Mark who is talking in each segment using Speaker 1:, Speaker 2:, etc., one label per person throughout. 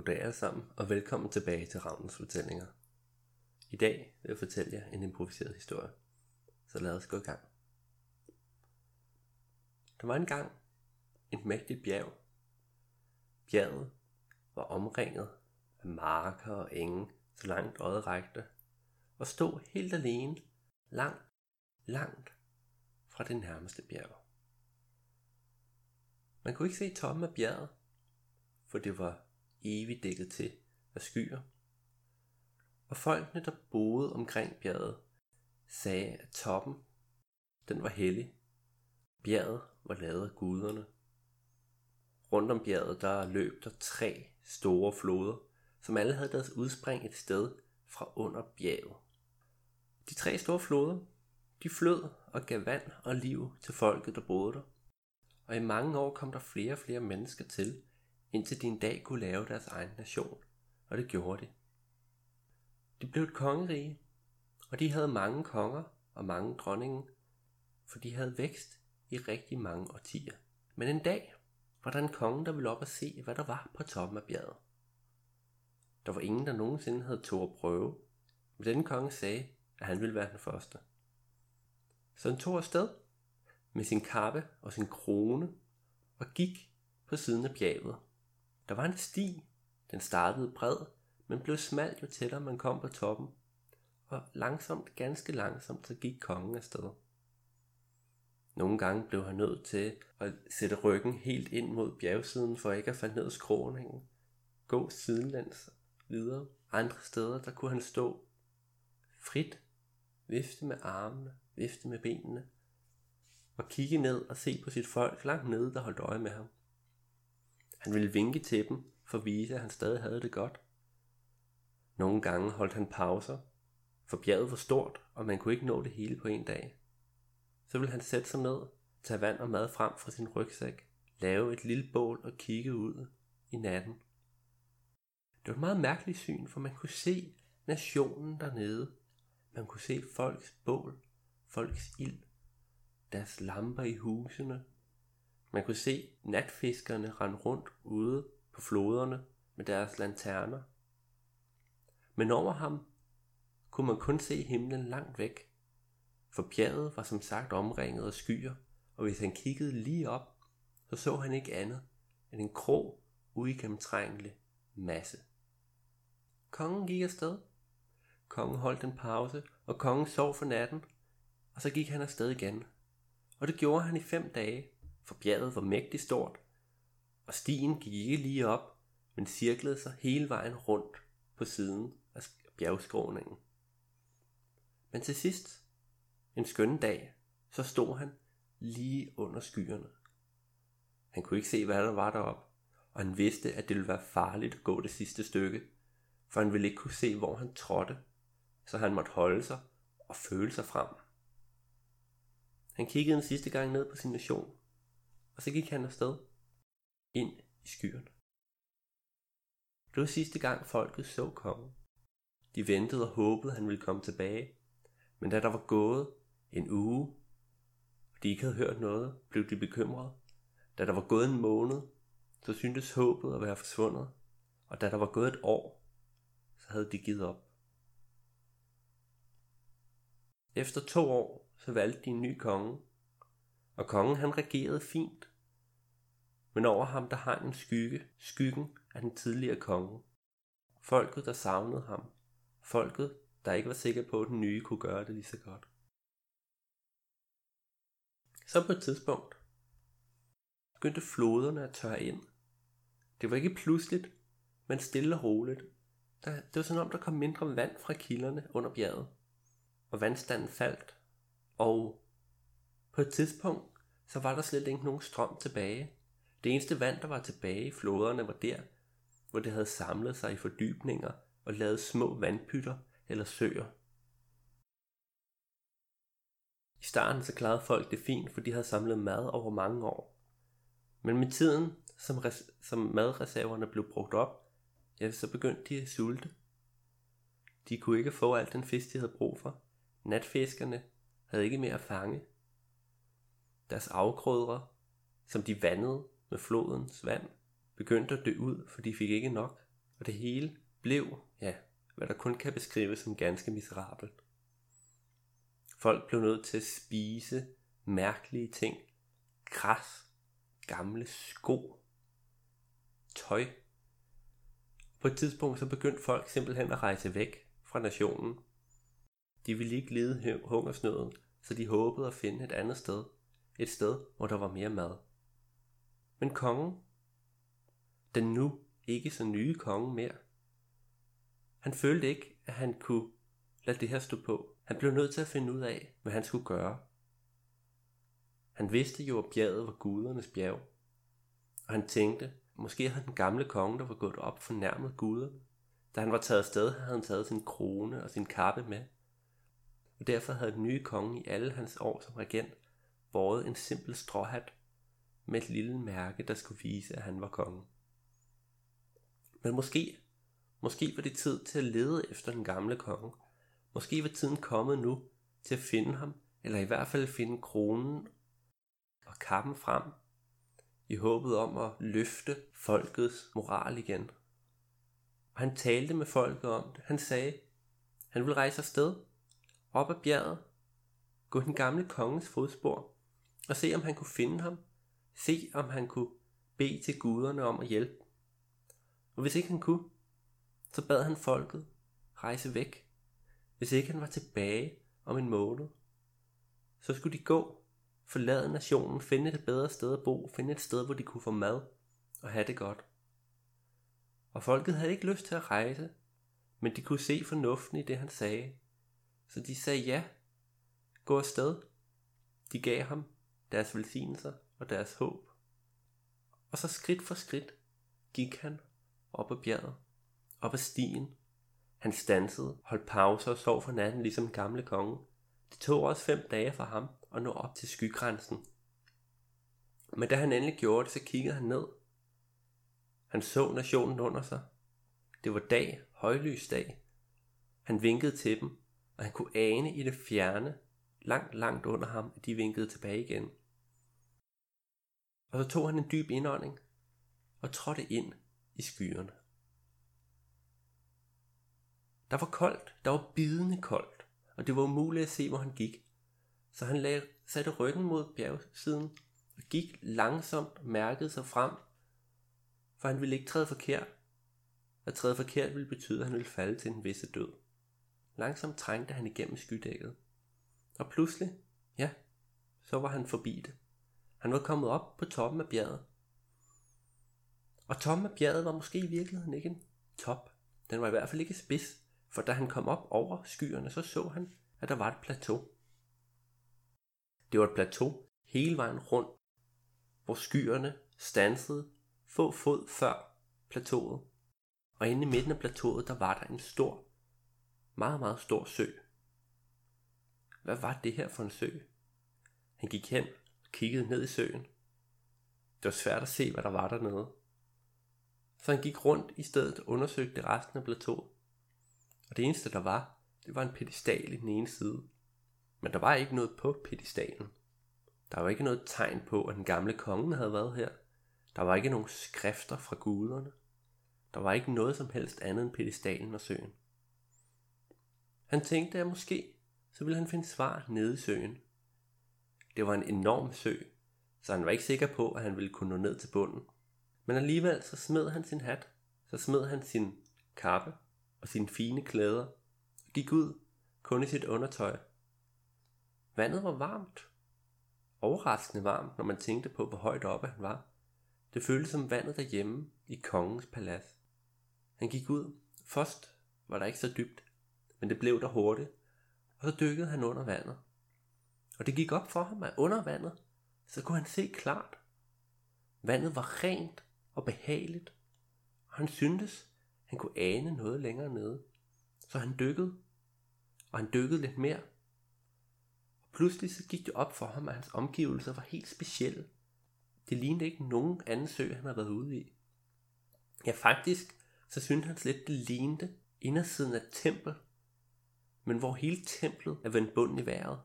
Speaker 1: Goddag alle sammen, og velkommen tilbage til Ravnens Fortællinger. I dag vil jeg fortælle jer en improviseret historie, så lad os gå i gang. Der var engang et mægtigt bjerg. Bjerget var omringet af marker og enge, så langt øjet rækte, og stod helt alene, langt, langt fra det nærmeste bjerg. Man kunne ikke se toppen af bjerget, for det var evigt dækket til af skyer. Og folkene, der boede omkring bjerget, sagde, at toppen, den var hellig. Bjerget var lavet af guderne. Rundt om bjerget, der løb der tre store floder, som alle havde deres udspring et sted fra under bjerget. De tre store floder, de flød og gav vand og liv til folket, der boede der. Og i mange år kom der flere og flere mennesker til, indtil de en dag kunne lave deres egen nation, og det gjorde de. De blev et kongerige, og de havde mange konger og mange dronninger, for de havde vækst i rigtig mange årtier. Men en dag var der en konge, der ville op og se, hvad der var på toppen af bjerget. Der var ingen, der nogensinde havde tog at prøve, men denne konge sagde, at han ville være den første. Så han tog afsted med sin kappe og sin krone og gik på siden af bjerget der var en sti. Den startede bred, men blev smal jo tættere man kom på toppen. Og langsomt, ganske langsomt, så gik kongen afsted. Nogle gange blev han nødt til at sætte ryggen helt ind mod bjergsiden, for ikke at falde ned i skråningen. Gå sidelæns videre. Andre steder, der kunne han stå frit, vifte med armene, vifte med benene, og kigge ned og se på sit folk langt nede, der holdt øje med ham. Han ville vinke til dem for at vise, at han stadig havde det godt. Nogle gange holdt han pauser, for bjerget var stort, og man kunne ikke nå det hele på en dag. Så ville han sætte sig ned, tage vand og mad frem fra sin rygsæk, lave et lille bål og kigge ud i natten. Det var et meget mærkeligt syn, for man kunne se nationen dernede. Man kunne se folks bål, folks ild, deres lamper i husene, man kunne se natfiskerne rende rundt ude på floderne med deres lanterner. Men over ham kunne man kun se himlen langt væk, for bjerget var som sagt omringet af skyer, og hvis han kiggede lige op, så så han ikke andet end en krog uigennemtrængelig masse. Kongen gik afsted. Kongen holdt en pause, og kongen sov for natten, og så gik han afsted igen. Og det gjorde han i fem dage, for bjerget var mægtigt stort, og stien gik ikke lige op, men cirklede sig hele vejen rundt på siden af bjergskråningen. Men til sidst, en skøn dag, så stod han lige under skyerne. Han kunne ikke se, hvad der var deroppe, og han vidste, at det ville være farligt at gå det sidste stykke, for han ville ikke kunne se, hvor han trådte, så han måtte holde sig og føle sig frem. Han kiggede en sidste gang ned på sin nation, og så gik han afsted ind i skyen. Det var sidste gang folket så kongen. De ventede og håbede, han ville komme tilbage. Men da der var gået en uge, og de ikke havde hørt noget, blev de bekymrede. Da der var gået en måned, så syntes håbet at være forsvundet. Og da der var gået et år, så havde de givet op. Efter to år, så valgte de en ny konge, og kongen han regerede fint men over ham der hang en skygge, skyggen af den tidligere konge. Folket, der savnede ham. Folket, der ikke var sikker på, at den nye kunne gøre det lige så godt. Så på et tidspunkt begyndte floderne at tørre ind. Det var ikke pludseligt, men stille og roligt. Der, det var sådan om, der kom mindre vand fra kilderne under bjerget, og vandstanden faldt. Og på et tidspunkt, så var der slet ikke nogen strøm tilbage. Det eneste vand, der var tilbage i floderne, var der, hvor det havde samlet sig i fordybninger og lavet små vandpytter eller søer. I starten så klarede folk det fint, for de havde samlet mad over mange år. Men med tiden, som, res- som madreserverne blev brugt op, ja, så begyndte de at sulte. De kunne ikke få alt den fisk, de havde brug for. Natfiskerne havde ikke mere at fange. Deres afgrødre, som de vandede, med flodens vand, begyndte at dø ud, for de fik ikke nok Og det hele blev, ja, hvad der kun kan beskrives som ganske miserabelt. Folk blev nødt til at spise mærkelige ting. Græs, gamle sko, tøj. På et tidspunkt så begyndte folk simpelthen at rejse væk fra nationen. De ville ikke lide hungersnøden, så de håbede at finde et andet sted. Et sted, hvor der var mere mad. Men kongen, den nu ikke så nye konge mere, han følte ikke, at han kunne lade det her stå på. Han blev nødt til at finde ud af, hvad han skulle gøre. Han vidste jo, at bjerget var gudernes bjerg. Og han tænkte, måske havde den gamle konge, der var gået op, fornærmet guderne. Da han var taget afsted, havde han taget sin krone og sin kappe med. Og derfor havde den nye konge i alle hans år som regent båret en simpel stråhat med et lille mærke, der skulle vise, at han var konge. Men måske, måske var det tid til at lede efter den gamle konge. Måske var tiden kommet nu til at finde ham, eller i hvert fald finde kronen og kappen frem, i håbet om at løfte folkets moral igen. Og han talte med folket om det. Han sagde, han ville rejse afsted, op ad bjerget, gå den gamle kongens fodspor, og se om han kunne finde ham, se om han kunne bede til guderne om at hjælpe. Og hvis ikke han kunne, så bad han folket rejse væk. Hvis ikke han var tilbage om en måned, så skulle de gå, forlade nationen, finde et bedre sted at bo, finde et sted, hvor de kunne få mad og have det godt. Og folket havde ikke lyst til at rejse, men de kunne se fornuften i det, han sagde. Så de sagde ja, gå afsted. De gav ham deres velsignelser og deres håb. Og så skridt for skridt gik han op ad bjerget, op ad stien. Han stansede, holdt pause og sov for natten ligesom en gamle konge. Det tog også fem dage for ham at nå op til skygrænsen. Men da han endelig gjorde det, så kiggede han ned. Han så nationen under sig. Det var dag, højlysdag. Han vinkede til dem, og han kunne ane i det fjerne, langt, langt under ham, at de vinkede tilbage igen. Og så tog han en dyb indånding og trådte ind i skyerne. Der var koldt, der var bidende koldt, og det var umuligt at se, hvor han gik. Så han lagde, satte ryggen mod bjergsiden og gik langsomt og mærkede sig frem, for han ville ikke træde forkert. At træde forkert ville betyde, at han ville falde til en visse død. Langsomt trængte han igennem skydækket. Og pludselig, ja, så var han forbi det. Han var kommet op på toppen af bjerget. Og toppen af bjerget var måske i virkeligheden ikke en top. Den var i hvert fald ikke spids, for da han kom op over skyerne, så så han, at der var et plateau. Det var et plateau hele vejen rundt, hvor skyerne stansede få fod før plateauet. Og inde i midten af plateauet, der var der en stor, meget, meget stor sø. Hvad var det her for en sø? Han gik hen kiggede ned i søen. Det var svært at se, hvad der var dernede. Så han gik rundt i stedet og undersøgte resten af plateauet. Og det eneste der var, det var en pedestal i den ene side. Men der var ikke noget på pedestalen. Der var ikke noget tegn på, at den gamle konge havde været her. Der var ikke nogen skrifter fra guderne. Der var ikke noget som helst andet end pedestalen og søen. Han tænkte, at måske så ville han finde svar nede i søen. Det var en enorm sø, så han var ikke sikker på, at han ville kunne nå ned til bunden. Men alligevel så smed han sin hat, så smed han sin kappe og sine fine klæder og gik ud kun i sit undertøj. Vandet var varmt. Overraskende varmt, når man tænkte på, hvor højt oppe han var. Det føltes som vandet derhjemme i kongens palads. Han gik ud. Først var der ikke så dybt, men det blev der hurtigt, og så dykkede han under vandet. Og det gik op for ham, at under vandet, så kunne han se klart. Vandet var rent og behageligt, og han syntes, han kunne ane noget længere nede. Så han dykkede, og han dykkede lidt mere. Og pludselig så gik det op for ham, at hans omgivelser var helt specielle. Det lignede ikke nogen anden sø, han havde været ude i. Ja, faktisk, så syntes han lidt, det lignede indersiden af et tempel, men hvor hele templet er vendt bunden i vejret.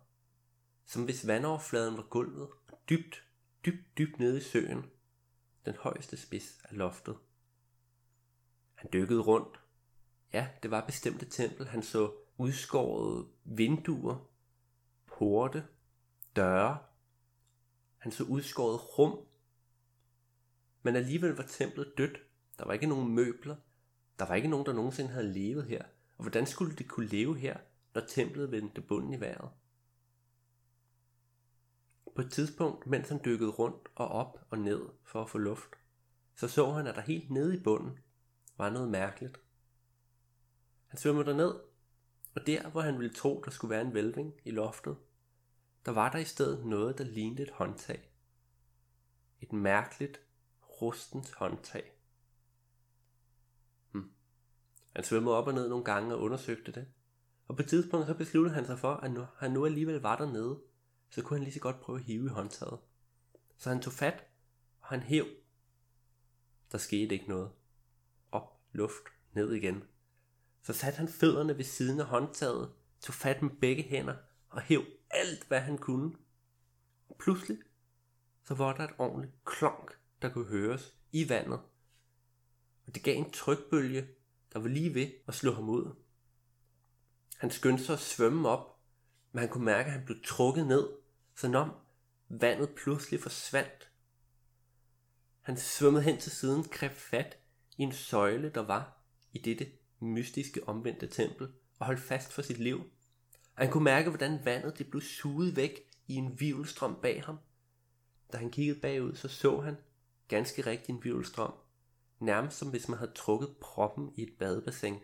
Speaker 1: Som hvis vandoverfladen var gulvet, dybt, dybt, dybt nede i søen, den højeste spids af loftet. Han dykkede rundt. Ja, det var bestemte tempel. Han så udskårede vinduer, porte, døre. Han så udskåret rum. Men alligevel var templet dødt. Der var ikke nogen møbler. Der var ikke nogen, der nogensinde havde levet her. Og hvordan skulle de kunne leve her, når templet vendte bunden i vejret? På et tidspunkt, mens han dykkede rundt og op og ned for at få luft, så så han, at der helt nede i bunden var noget mærkeligt. Han svømmede ned, og der, hvor han ville tro, der skulle være en vælving i loftet, der var der i stedet noget, der lignede et håndtag. Et mærkeligt, rustens håndtag. Hmm. Han svømmede op og ned nogle gange og undersøgte det. Og på et tidspunkt så besluttede han sig for, at nu, han nu alligevel var dernede, så kunne han lige så godt prøve at hive i håndtaget. Så han tog fat, og han hæv. Der skete ikke noget. Op, luft, ned igen. Så satte han fødderne ved siden af håndtaget, tog fat med begge hænder og hæv alt, hvad han kunne. Og pludselig, så var der et ordentligt klonk, der kunne høres i vandet. Og det gav en trykbølge, der var lige ved at slå ham ud. Han skyndte sig at svømme op, men han kunne mærke, at han blev trukket ned, så om vandet pludselig forsvandt. Han svømmede hen til siden, greb fat i en søjle, der var i dette mystiske omvendte tempel, og holdt fast for sit liv. Og han kunne mærke, hvordan vandet det blev suget væk i en vivelstrøm bag ham. Da han kiggede bagud, så så han ganske rigtig en vivelstrøm, nærmest som hvis man havde trukket proppen i et badebassin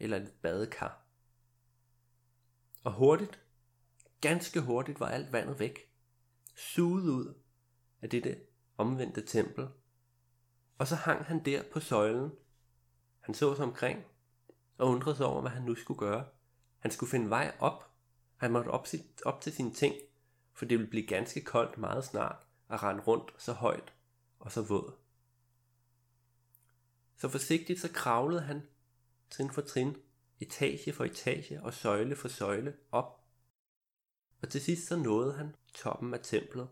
Speaker 1: eller et badekar. Og hurtigt, ganske hurtigt var alt vandet væk, suget ud af dette omvendte tempel. Og så hang han der på søjlen. Han så sig omkring og undrede sig over, hvad han nu skulle gøre. Han skulle finde vej op. Han måtte op, op til sine ting, for det ville blive ganske koldt meget snart at rende rundt så højt og så våd. Så forsigtigt så kravlede han trin for trin, etage for etage og søjle for søjle op. Og til sidst så nåede han toppen af templet.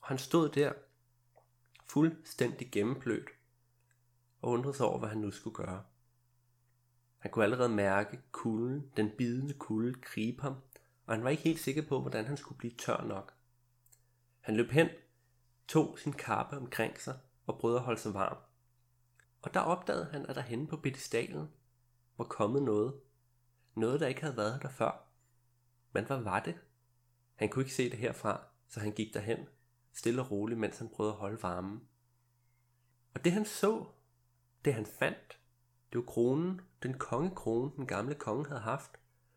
Speaker 1: Og han stod der, fuldstændig gennemblødt, og undrede sig over, hvad han nu skulle gøre. Han kunne allerede mærke kulden, den bidende kulde, gribe ham, og han var ikke helt sikker på, hvordan han skulle blive tør nok. Han løb hen, tog sin kappe omkring sig og prøvede at holde sig varm. Og der opdagede han, at der henne på pedestalen var kommet noget. Noget, der ikke havde været der før. Men hvad var det? Han kunne ikke se det herfra, så han gik derhen, stille og roligt, mens han prøvede at holde varmen. Og det han så, det han fandt, det var kronen, den kongekrone, den gamle konge havde haft,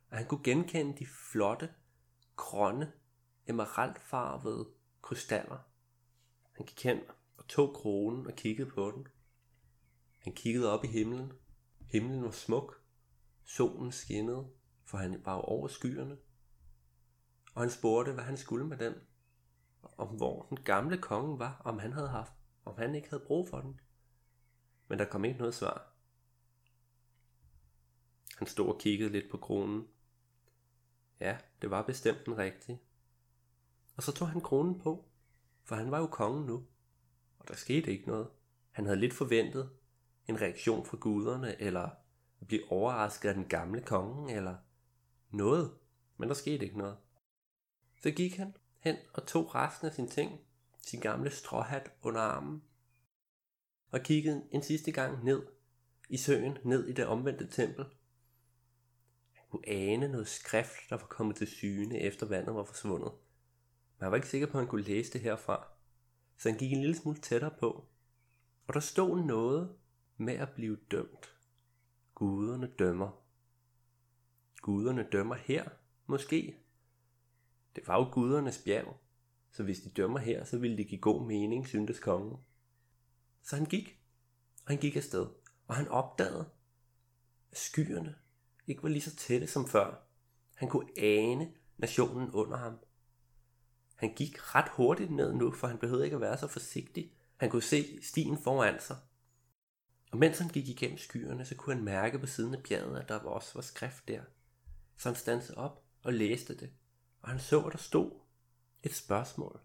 Speaker 1: og han kunne genkende de flotte, grønne, emeraldfarvede krystaller. Han gik hen og tog kronen og kiggede på den. Han kiggede op i himlen. Himlen var smuk. Solen skinnede, for han var over skyerne. Og han spurgte, hvad han skulle med den. Om hvor den gamle konge var, om han havde haft, om han ikke havde brug for den. Men der kom ikke noget svar. Han stod og kiggede lidt på kronen. Ja, det var bestemt den rigtige. Og så tog han kronen på, for han var jo kongen nu. Og der skete ikke noget. Han havde lidt forventet en reaktion fra guderne, eller at blive overrasket af den gamle konge, eller noget. Men der skete ikke noget. Så gik han hen og tog resten af sine ting, sin gamle stråhat under armen, og kiggede en sidste gang ned i søen, ned i det omvendte tempel, kunne ane noget skrift, der var kommet til syne efter vandet var forsvundet. Men han var ikke sikker på, at han kunne læse det herfra. Så han gik en lille smule tættere på. Og der stod noget med at blive dømt. Guderne dømmer. Guderne dømmer her, måske. Det var jo gudernes bjerg, så hvis de dømmer her, så ville det give god mening, syntes kongen. Så han gik, og han gik afsted, og han opdagede, at skyerne ikke var lige så tætte som før. Han kunne ane nationen under ham. Han gik ret hurtigt ned nu, for han behøvede ikke at være så forsigtig. Han kunne se stien foran sig. Og mens han gik igennem skyerne, så kunne han mærke på siden af bjerget, at der også var skrift der. Så han stansede op og læste det, og han så, at der stod et spørgsmål.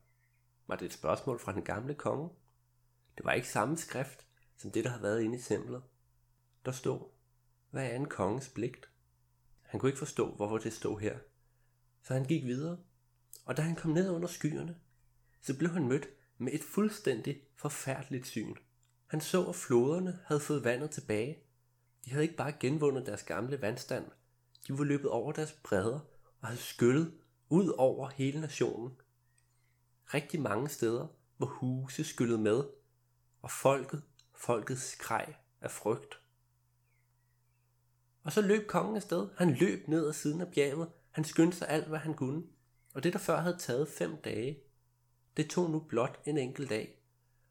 Speaker 1: Var det et spørgsmål fra den gamle konge? Det var ikke samme skrift, som det, der havde været inde i templet. der stod, hvad er en konges pligt? Han kunne ikke forstå, hvorfor det stod her. Så han gik videre, og da han kom ned under skyerne, så blev han mødt med et fuldstændig forfærdeligt syn. Han så, at floderne havde fået vandet tilbage. De havde ikke bare genvundet deres gamle vandstand, de var løbet over deres bredder og havde skyllet ud over hele nationen. Rigtig mange steder var huse skyllet med, og folket, folket skreg af frygt. Og så løb kongen afsted. Han løb ned ad siden af bjerget. Han skyndte sig alt, hvad han kunne. Og det, der før havde taget fem dage, det tog nu blot en enkelt dag.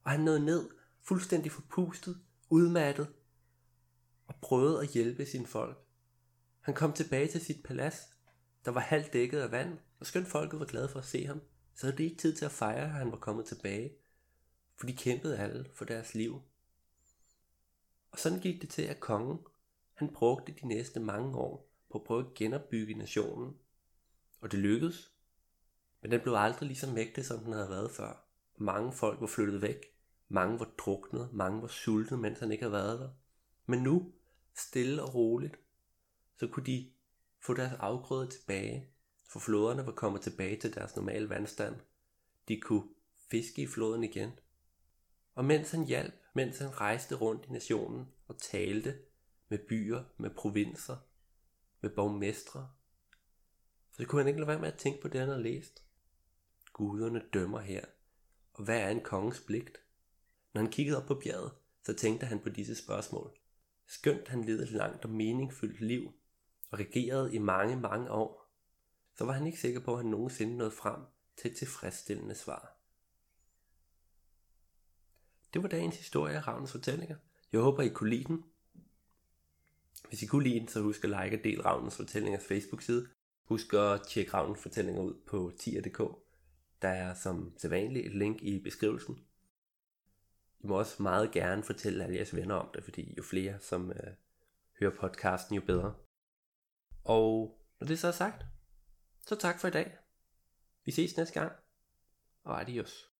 Speaker 1: Og han nåede ned, fuldstændig forpustet, udmattet, og prøvede at hjælpe sin folk. Han kom tilbage til sit palads, der var halvt dækket af vand, og skønt folket var glade for at se ham, så havde de ikke tid til at fejre, at han var kommet tilbage, for de kæmpede alle for deres liv. Og sådan gik det til, at kongen, han brugte de næste mange år på at prøve at genopbygge nationen. Og det lykkedes. Men den blev aldrig lige så mægtig, som den havde været før. Mange folk var flyttet væk. Mange var druknet. Mange var sultne, mens han ikke havde været der. Men nu, stille og roligt, så kunne de få deres afgrøder tilbage, for floderne var kommet tilbage til deres normale vandstand. De kunne fiske i floden igen. Og mens han hjalp, mens han rejste rundt i nationen og talte med byer, med provinser, med borgmestre, så kunne han ikke lade være med at tænke på det, han havde læst. Guderne dømmer her, og hvad er en kongens pligt? Når han kiggede op på bjerget, så tænkte han på disse spørgsmål. Skønt han levede et langt og meningsfyldt liv, og regerede i mange, mange år, så var han ikke sikker på, at han nogensinde nåede frem til et tilfredsstillende svar. Det var dagens historie af Ravnens fortællinger. Jeg håber, I kunne lide den. Hvis I kunne lide den, så husk at like og del Ravnens fortællingers Facebook-side. Husk at tjekke Ravnens fortællinger ud på tier.dk. Der er som sædvanligt et link i beskrivelsen. I må også meget gerne fortælle alle jeres venner om det, fordi jo flere, som øh, hører podcasten, jo bedre. Og når det så er sagt, så tak for i dag. Vi ses næste gang, og adios.